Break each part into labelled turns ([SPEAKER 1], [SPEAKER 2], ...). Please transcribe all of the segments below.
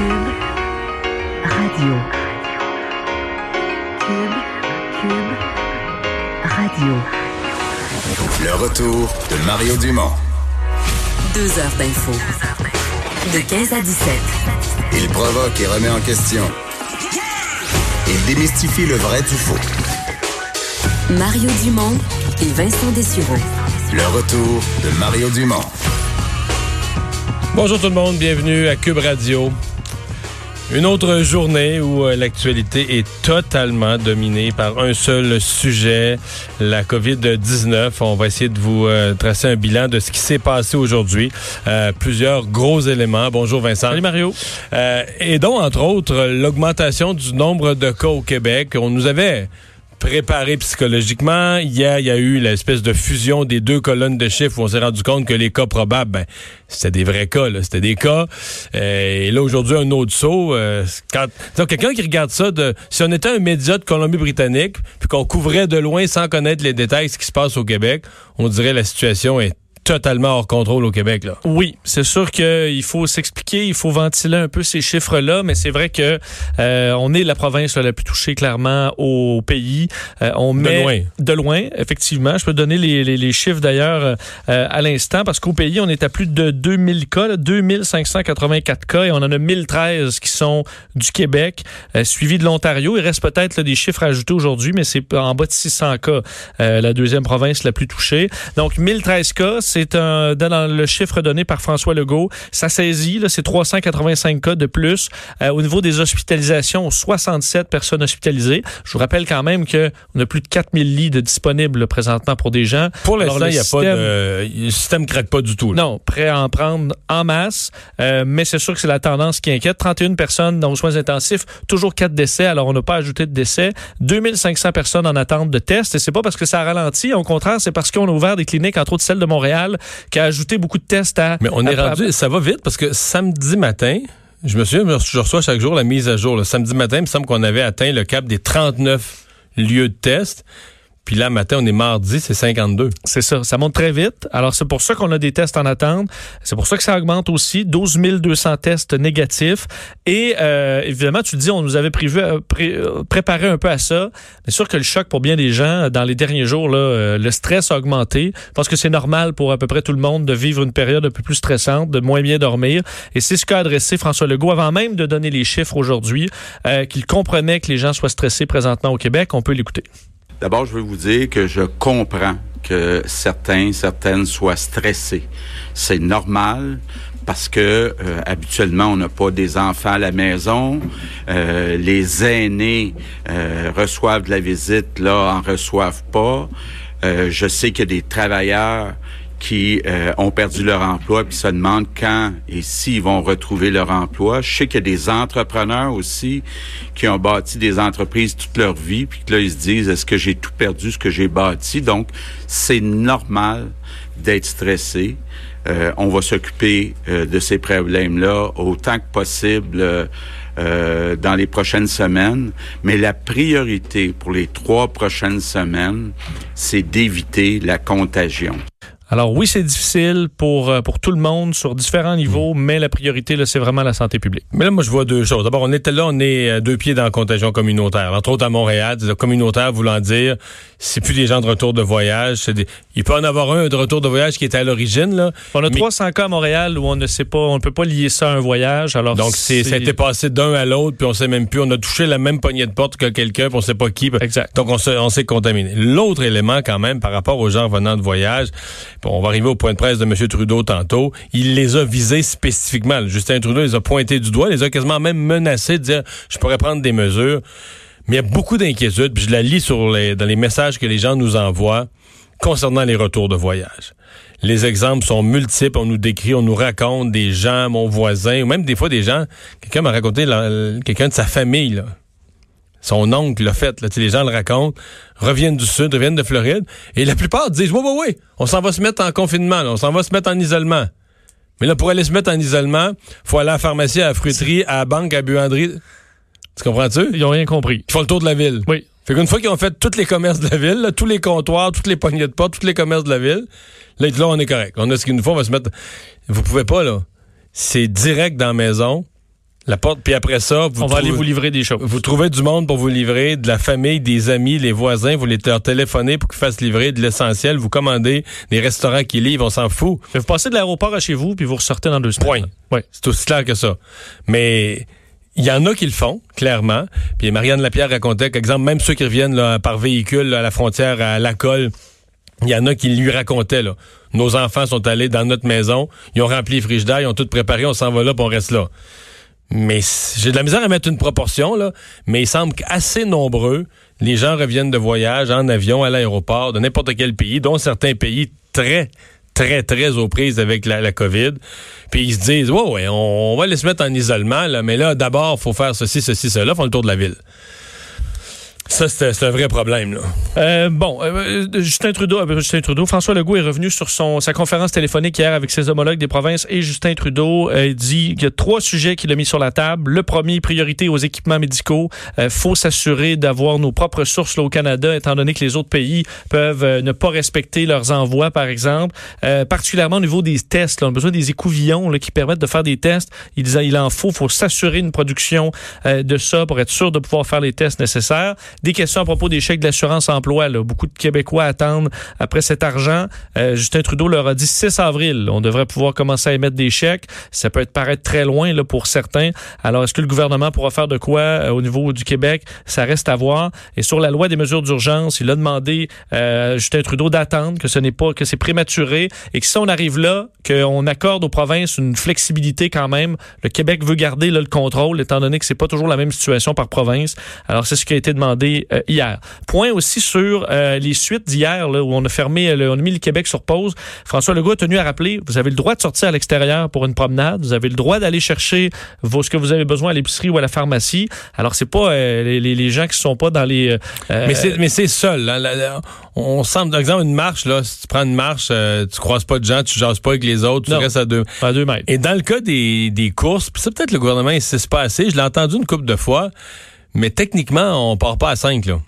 [SPEAKER 1] Cube Radio. Cube, Cube Radio.
[SPEAKER 2] Le retour de Mario Dumont.
[SPEAKER 3] Deux heures d'info. De 15 à 17.
[SPEAKER 2] Il provoque et remet en question. Il démystifie le vrai du faux.
[SPEAKER 3] Mario Dumont et Vincent Dessureau.
[SPEAKER 2] Le retour de Mario Dumont.
[SPEAKER 4] Bonjour tout le monde, bienvenue à Cube Radio. Une autre journée où euh, l'actualité est totalement dominée par un seul sujet, la COVID-19. On va essayer de vous euh, tracer un bilan de ce qui s'est passé aujourd'hui. Euh, plusieurs gros éléments. Bonjour Vincent.
[SPEAKER 5] Salut Mario.
[SPEAKER 4] et donc, entre autres, l'augmentation du nombre de cas au Québec. On nous avait préparé psychologiquement. Hier, il y a eu l'espèce de fusion des deux colonnes de chiffres où on s'est rendu compte que les cas probables, ben, c'était des vrais cas. C'était des cas. Euh, et là, aujourd'hui, un autre saut. Euh, quand, quelqu'un qui regarde ça, de, si on était un média de Colombie-Britannique, puis qu'on couvrait de loin sans connaître les détails ce qui se passe au Québec, on dirait la situation est totalement hors contrôle au Québec. Là.
[SPEAKER 5] Oui, c'est sûr qu'il faut s'expliquer, il faut ventiler un peu ces chiffres-là, mais c'est vrai que euh, on est la province la plus touchée clairement au pays.
[SPEAKER 4] Euh, on de met loin.
[SPEAKER 5] de loin, effectivement. Je peux donner les, les, les chiffres d'ailleurs euh, à l'instant parce qu'au pays on est à plus de 2000 cas, là, 2584 cas et on en a 1013 qui sont du Québec, suivi de l'Ontario. Il reste peut-être des chiffres à ajouter aujourd'hui, mais c'est en bas de 600 cas, la deuxième province la plus touchée. Donc 1013 cas c'est un, dans le chiffre donné par François Legault. Ça saisit, c'est 385 cas de plus. Euh, au niveau des hospitalisations, 67 personnes hospitalisées. Je vous rappelle quand même qu'on a plus de 4000 lits de disponibles présentement pour des gens.
[SPEAKER 4] Pour l'instant, il n'y a pas de... Le système craque pas du tout.
[SPEAKER 5] Non, prêt à en prendre en masse. Euh, mais c'est sûr que c'est la tendance qui inquiète. 31 personnes dans les soins intensifs, toujours 4 décès. Alors, on n'a pas ajouté de décès. 2500 personnes en attente de tests. Et c'est pas parce que ça ralentit. Au contraire, c'est parce qu'on a ouvert des cliniques, entre autres celle de Montréal, qui a ajouté beaucoup de tests à.
[SPEAKER 4] Mais on est rendu, ça va vite parce que samedi matin, je me souviens, je reçois chaque jour la mise à jour. Le samedi matin, il me semble qu'on avait atteint le cap des 39 lieux de tests. Puis là, matin, on est mardi, c'est 52.
[SPEAKER 5] C'est ça. Ça monte très vite. Alors, c'est pour ça qu'on a des tests en attente. C'est pour ça que ça augmente aussi. 12 200 tests négatifs. Et euh, évidemment, tu dis, on nous avait prévu, euh, euh, préparé un peu à ça. C'est sûr que le choc pour bien des gens, dans les derniers jours, là, le stress a augmenté. Je pense que c'est normal pour à peu près tout le monde de vivre une période un peu plus stressante, de moins bien dormir. Et c'est ce qu'a adressé François Legault avant même de donner les chiffres aujourd'hui, qu'il comprenait que les gens soient stressés présentement au Québec. On peut l'écouter.
[SPEAKER 6] D'abord, je veux vous dire que je comprends que certains, certaines soient stressés. C'est normal parce que euh, habituellement on n'a pas des enfants à la maison, euh, les aînés euh, reçoivent de la visite, là en reçoivent pas. je sais qu'il y a des travailleurs qui euh, ont perdu leur emploi puis se demandent quand et s'ils vont retrouver leur emploi. Je sais qu'il y a des entrepreneurs aussi qui ont bâti des entreprises toute leur vie puis que là ils se disent est-ce que j'ai tout perdu ce que j'ai bâti? Donc c'est normal d'être stressé. Euh, on va s'occuper euh, de ces problèmes-là autant que possible. Euh, dans les prochaines semaines, mais la priorité pour les trois prochaines semaines, c'est d'éviter la contagion.
[SPEAKER 5] Alors oui, c'est difficile pour, euh, pour tout le monde sur différents niveaux, mais la priorité, là, c'est vraiment la santé publique.
[SPEAKER 4] Mais là, moi, je vois deux choses. D'abord, on était là, on est deux pieds dans la contagion communautaire. Entre autres, à Montréal, communautaire voulant dire, c'est plus des gens de retour de voyage. C'est des... Il peut en avoir un de retour de voyage qui était à l'origine. Là.
[SPEAKER 5] On a 300 cas à Montréal où on ne sait pas, on ne peut pas lier ça à un voyage. Alors
[SPEAKER 4] Donc, c'est, ça a été passé d'un à l'autre, puis on sait même plus. On a touché la même poignée de porte que quelqu'un, puis on sait pas qui.
[SPEAKER 5] Exact.
[SPEAKER 4] Donc, on, on s'est contaminé. L'autre élément, quand même, par rapport aux gens venant de voyage, on va arriver au point de presse de M. Trudeau tantôt, il les a visés spécifiquement. Justin Trudeau les a pointés du doigt, les a quasiment même menacés de dire je pourrais prendre des mesures. Mais il y a beaucoup d'inquiétudes, puis je la lis dans les messages que les gens nous envoient concernant les retours de voyage. Les exemples sont multiples. On nous décrit, on nous raconte des gens, mon voisin, ou même des fois des gens. Quelqu'un m'a raconté quelqu'un de sa famille, là, son oncle l'a fait. Là, les gens le racontent, reviennent du Sud, reviennent de Floride, et la plupart disent, oui, oui, oui, on s'en va se mettre en confinement, on s'en va se mettre en isolement. Mais là, pour aller se mettre en isolement, faut aller à la pharmacie, à la fruiterie, à la banque, à la buanderie. Tu comprends-tu?
[SPEAKER 5] Ils ont rien compris.
[SPEAKER 4] Ils font le tour de la ville.
[SPEAKER 5] Oui.
[SPEAKER 4] Fait qu'une fois qu'ils ont fait tous les commerces de la ville, tous les comptoirs, toutes les poignées de porte, tous les commerces de la ville, là, là, on est correct. On a ce qu'il nous faut, on va se mettre... Vous pouvez pas, là. C'est direct dans la maison La porte, puis après ça, vous
[SPEAKER 5] On va aller vous livrer des choses.
[SPEAKER 4] Vous trouvez du monde pour vous livrer, de la famille, des amis, les voisins, vous les leur téléphonez pour qu'ils fassent livrer de l'essentiel, vous commandez des restaurants qui livrent, on s'en fout.
[SPEAKER 5] Vous passez de l'aéroport à chez vous, puis vous ressortez dans deux semaines.
[SPEAKER 4] Point.
[SPEAKER 5] Oui.
[SPEAKER 4] C'est aussi clair que ça. Mais il y en a qui le font, clairement. Puis Marianne Lapierre racontait qu'exemple, même ceux qui reviennent là, par véhicule là, à la frontière à la colle, il y en a qui lui racontaient, là. Nos enfants sont allés dans notre maison, ils ont rempli les frigidaires, ils ont tout préparé, on s'en va là, puis on reste là. Mais j'ai de la misère à mettre une proportion, là, mais il semble qu'assez nombreux, les gens reviennent de voyage en avion à l'aéroport de n'importe quel pays, dont certains pays très, très, très aux prises avec la, la COVID. Puis ils se disent, ouais, ouais, on, on va les se mettre en isolement, là, mais là, d'abord, faut faire ceci, ceci, cela, font le tour de la ville. Ça, c'est un vrai problème, là.
[SPEAKER 5] Euh, bon, euh, euh, Justin Trudeau, euh, Justin Trudeau, François Legault est revenu sur son sa conférence téléphonique hier avec ses homologues des provinces et Justin Trudeau dit qu'il y a trois sujets qu'il a mis sur la table. Le premier, priorité aux équipements médicaux. Faut s'assurer d'avoir nos propres sources là, au Canada, étant donné que les autres pays peuvent ne pas respecter leurs envois, par exemple. Particulièrement au niveau des tests, là, on a besoin des écouvillons là, qui permettent de faire des tests. Il il en faut, faut s'assurer une production de ça pour être sûr de pouvoir faire les tests nécessaires. Des questions à propos des chèques de l'assurance-emploi. là. Beaucoup de Québécois attendent après cet argent. Euh, Justin Trudeau leur a dit 6 avril, on devrait pouvoir commencer à émettre des chèques. Ça peut être paraître très loin là, pour certains. Alors, est-ce que le gouvernement pourra faire de quoi euh, au niveau du Québec? Ça reste à voir. Et sur la loi des mesures d'urgence, il a demandé euh, Justin Trudeau d'attendre, que ce n'est pas, que c'est prématuré et que si on arrive là, qu'on accorde aux provinces une flexibilité quand même. Le Québec veut garder là, le contrôle, étant donné que c'est pas toujours la même situation par province. Alors, c'est ce qui a été demandé euh, hier. Point aussi sur euh, les suites d'hier, où on a fermé, le- on a mis le Québec sur pause. François Legault a tenu à rappeler, vous avez le droit de sortir à l'extérieur pour une promenade, vous avez le droit d'aller chercher vos, ce que vous avez besoin à l'épicerie ou à la pharmacie. Alors, c'est pas euh, les, gens qui sont pas dans les... euh,
[SPEAKER 4] Mais c'est mais c'est seul. là. La- on semble, par exemple, une marche, là, si tu prends une marche, euh, tu croises pas de gens, tu jases pas avec les autres, tu
[SPEAKER 5] Non.
[SPEAKER 4] restes à deux.
[SPEAKER 5] à deux mètres.
[SPEAKER 4] Et dans le cas des, des courses, puis ça peut-être le gouvernement insiste pas assez, je l'ai entendu une couple de fois, mais techniquement, on part pas à cinq, là.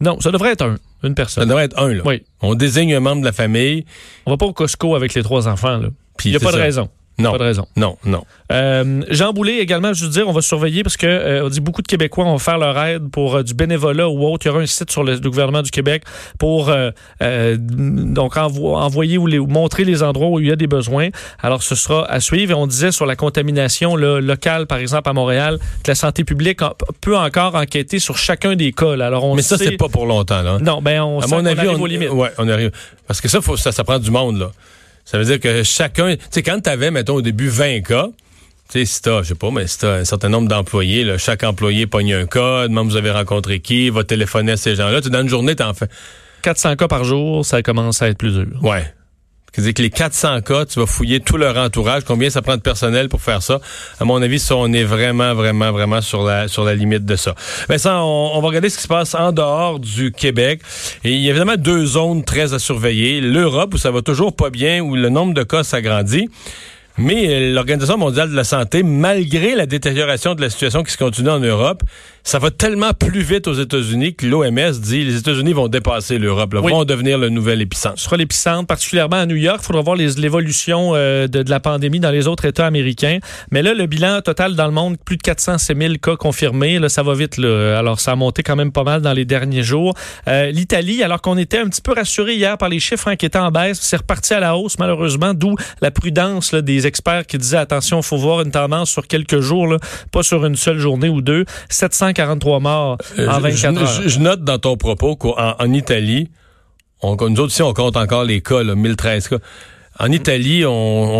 [SPEAKER 5] Non, ça devrait être un, une
[SPEAKER 4] Ça
[SPEAKER 5] personne.
[SPEAKER 4] devrait être un, là.
[SPEAKER 5] Oui.
[SPEAKER 4] On désigne un membre de la famille,
[SPEAKER 5] On va pas au Costco avec les trois enfants. Là. Il n'y a pas de
[SPEAKER 4] ça.
[SPEAKER 5] raison.
[SPEAKER 4] Non.
[SPEAKER 5] Pas de raison.
[SPEAKER 4] Non, non.
[SPEAKER 5] Euh, Jean Boulet également, je veux dire, on va surveiller parce que euh, on dit beaucoup de Québécois vont faire leur aide pour euh, du bénévolat ou autre. Il y aura un site sur le, le gouvernement du Québec pour donc envo- envoyer ou, les, ou montrer les endroits où il y a des besoins. Alors ce sera à suivre. Et on disait sur la contamination là, locale, par exemple à Montréal, que la santé publique en- peut encore enquêter sur chacun des cas. là. Alors on
[SPEAKER 4] Mais ça, c'est pas pour longtemps, là.
[SPEAKER 5] Non, ben on
[SPEAKER 4] à mon avis,
[SPEAKER 5] arrive
[SPEAKER 4] on,
[SPEAKER 5] aux limites.
[SPEAKER 4] ouais, on arrive. Parce que ça, faut, ça, ça prend du monde, là. Ça veut dire que chacun, tu sais, quand t'avais, mettons, au début, 20 cas, tu sais, si t'as, je sais pas, mais si t'as un certain nombre d'employés, là, chaque employé pogne un cas, demande vous avez rencontré qui, va téléphoner à ces gens-là. Tu dans une journée, t'en fais.
[SPEAKER 5] 400 cas par jour, ça commence à être plus dur.
[SPEAKER 4] Ouais. C'est-à-dire que les 400 cas, tu vas fouiller tout leur entourage. Combien ça prend de personnel pour faire ça? À mon avis, on est vraiment, vraiment, vraiment sur la, sur la limite de ça. Mais ça, on, on va regarder ce qui se passe en dehors du Québec. Et il y a évidemment deux zones très à surveiller. L'Europe, où ça va toujours pas bien, où le nombre de cas s'agrandit. Mais euh, l'Organisation mondiale de la santé, malgré la détérioration de la situation qui se continue en Europe, ça va tellement plus vite aux États-Unis que l'OMS dit les États-Unis vont dépasser l'Europe,
[SPEAKER 5] Oui.
[SPEAKER 4] vont devenir le nouvel épicentre.
[SPEAKER 5] Ce sera l'épicentre, particulièrement à New York. Il faudra voir l'évolution euh, de, de la pandémie dans les autres États américains. Mais là, le bilan total dans le monde, plus de 406 000 cas confirmés. Là, ça va vite. Là. Alors, ça a monté quand même pas mal dans les derniers jours. Euh, L'Italie, alors qu'on était un petit peu rassuré hier par les chiffres hein, qui étaient en baisse, c'est reparti à la hausse, malheureusement, d'où la prudence là, des experts qui disaient, attention, il faut voir une tendance sur quelques jours, là, pas sur une seule journée ou deux. 743 morts
[SPEAKER 4] Euh,
[SPEAKER 5] en
[SPEAKER 4] je-
[SPEAKER 5] 24
[SPEAKER 4] je,
[SPEAKER 5] heures.
[SPEAKER 4] je- je note dans ton propos qu'en en Italie, on, nous autres ici, on compte encore les cas, là, 1013 cas. En Italie, on,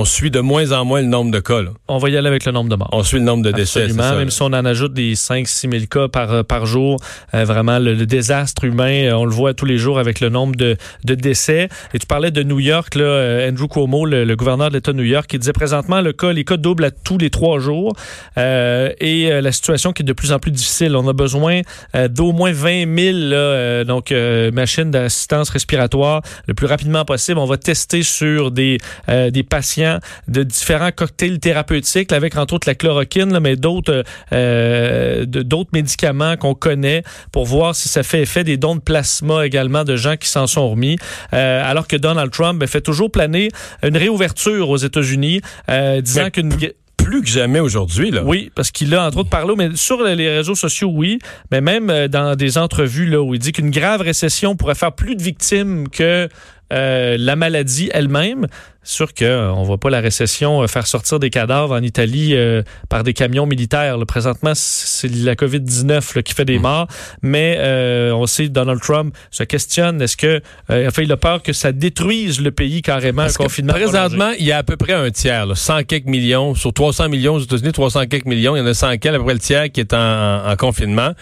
[SPEAKER 4] on suit de moins en moins le nombre de cas. là.
[SPEAKER 5] On va y aller avec le nombre de morts.
[SPEAKER 4] On suit le nombre de décès.
[SPEAKER 5] Absolument.
[SPEAKER 4] ça,
[SPEAKER 5] Même
[SPEAKER 4] là.
[SPEAKER 5] si on en ajoute des 5-6 000 cas par, euh, par jour, euh, vraiment le, le désastre humain, euh, on le voit tous les jours avec le nombre de, de décès. Et tu parlais de New York, là, euh, Andrew Cuomo, le, le gouverneur de l'État de New York, qui disait présentement le cas, les cas doublent à tous les trois jours euh, et euh, la situation qui est de plus en plus difficile. On a besoin euh, d'au moins 20 000 là, euh, donc, euh, machines d'assistance respiratoire le plus rapidement possible. On va tester sur des, euh, des patients de différents cocktails thérapeutiques, avec entre autres la chloroquine, là, mais d'autres euh, de- d'autres médicaments qu'on connaît pour voir si ça fait effet des dons de plasma également de gens qui s'en sont remis. Euh, alors que Donald Trump ben, fait toujours planer une réouverture aux États-Unis, euh, disant qu'une
[SPEAKER 4] plus que jamais aujourd'hui. là.
[SPEAKER 5] Oui, parce qu'il a entre autres parlé, mais sur les réseaux sociaux, oui, mais même euh, dans des entrevues là où il dit qu'une grave récession pourrait faire plus de victimes que euh, la maladie elle-même. Sûr qu'on euh, ne voit pas la récession euh, faire sortir des cadavres en Italie euh, par des camions militaires. Là. Présentement, c'est la COVID-19 là, qui fait des morts, mais euh, on sait Donald Trump se questionne, est-ce que euh, enfin, il a peur que ça détruise le pays carrément,
[SPEAKER 4] Parce
[SPEAKER 5] un confinement
[SPEAKER 4] présentement, il y a à peu près un tiers, là, 100 quelques millions, sur 300 millions aux États-Unis, 300 quelques millions, il y en a 100 quelques, à peu près le tiers qui est en, en- en confinement.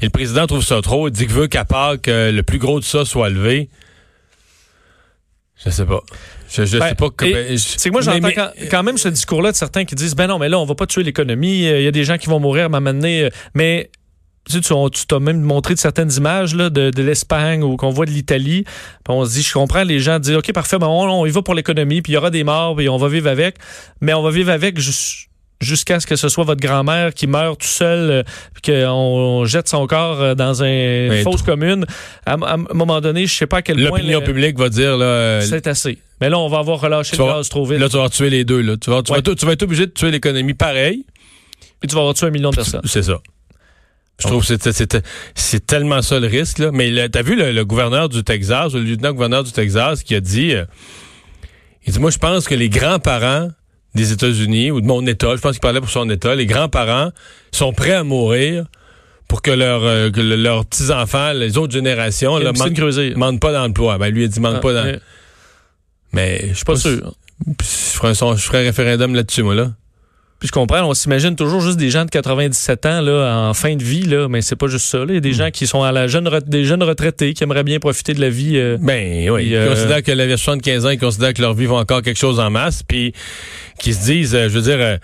[SPEAKER 4] Et le président trouve ça trop, il dit qu'il veut qu'à part que le plus gros de ça soit levé. Je sais pas. Je, je
[SPEAKER 5] Ben,
[SPEAKER 4] sais pas. que- ben,
[SPEAKER 5] C'est que moi, j'entends quand, quand même ce discours-là de certains qui disent, ben non, mais là, on va pas tuer l'économie, euh, il y a des gens qui vont mourir à m'amener, mais tu sais, tu t'as même montré de certaines images là, de, de l'Espagne ou qu'on voit de l'Italie. Puis on se dit, je comprends les gens disent, OK, parfait, ben on, on y va pour l'économie, puis il y aura des morts, puis on va vivre avec. Mais on va vivre avec jus- jusqu'à ce que ce soit votre grand-mère qui meurt tout seul, euh, qu'on on jette son corps euh, dans une fosse commune. À, à un moment donné, je sais pas à quel point...
[SPEAKER 4] L'opinion publique va dire, là, euh,
[SPEAKER 5] C'est assez. Mais là, on va avoir relâché
[SPEAKER 4] Tu
[SPEAKER 5] le
[SPEAKER 4] vas-
[SPEAKER 5] gaz trop vite.
[SPEAKER 4] là, tu vas tuer les deux. Là. Tu, vas, tu,
[SPEAKER 5] Ouais.
[SPEAKER 4] vas, tout- tu vas être obligé de tuer l'économie pareil.
[SPEAKER 5] Puis tu vas avoir tué un million de personnes.
[SPEAKER 4] C'est ça. Je trouve que c'est- tellement ça le risque. Là. Mais là, t'as vu le, le gouverneur du Texas, le lieutenant-gouverneur du Texas, qui a dit, euh, il dit, moi, je pense que les grands-parents des États-Unis, ou de mon État, je pense qu'il parlait pour son État, les grands-parents sont prêts à mourir pour que, leur, euh, que le- leurs petits-enfants, les autres générations,
[SPEAKER 5] piscine
[SPEAKER 4] manquent, manquent pas d'emploi. Ben, lui, il dit, manque
[SPEAKER 5] Ah,
[SPEAKER 4] pas d'emploi.
[SPEAKER 5] mais
[SPEAKER 4] je suis
[SPEAKER 5] Pas
[SPEAKER 4] pas
[SPEAKER 5] sûr.
[SPEAKER 4] Je ferais un, son- je ferais un référendum là-dessus, moi, là.
[SPEAKER 5] Puis je comprends, on s'imagine toujours juste des gens de 97 ans là, en fin de vie, là, mais c'est pas juste ça. là. Il y a des
[SPEAKER 4] Hmm.
[SPEAKER 5] gens qui sont à la jeune des jeunes retraités qui aimeraient bien profiter de la vie. euh,
[SPEAKER 4] Ben oui, ils
[SPEAKER 5] euh,
[SPEAKER 4] considèrent que la 75 ans, ils considèrent que leur vie va encore quelque chose en masse, puis qu'ils se disent, euh, je veux dire, euh,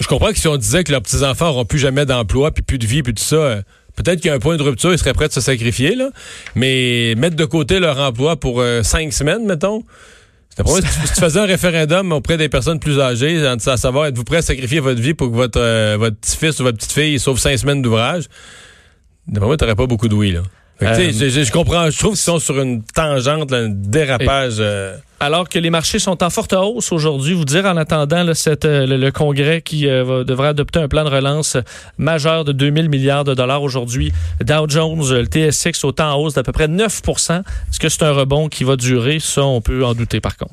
[SPEAKER 4] je comprends que si on disait que leurs petits-enfants n'auront plus jamais d'emploi, puis plus de vie, puis tout ça, peut-être qu'il y a un point de rupture, ils seraient prêts de se sacrifier, là, mais mettre de côté leur emploi pour cinq semaines, mettons, c'est pas si tu- faisais un référendum auprès des personnes plus âgées, en- à savoir, êtes-vous prêt à sacrifier votre vie pour que votre, euh, votre petit-fils ou votre petite-fille sauve cinq semaines d'ouvrage? D'après moi, t'aurais pas beaucoup de oui, là.
[SPEAKER 5] Euh,
[SPEAKER 4] je, je- je comprends, je trouve qu'ils sont sur une tangente, là, un dérapage. euh,
[SPEAKER 5] Alors que les marchés sont en forte hausse aujourd'hui, vous dire en attendant là, cette, euh, le, le Congrès qui euh, va- devrait adopter un plan de relance majeur de 2000 milliards de dollars aujourd'hui. Dow Jones, le TSX autant en hausse d'à peu près 9% Est-ce que c'est un rebond qui va durer? Ça, on peut en douter par contre.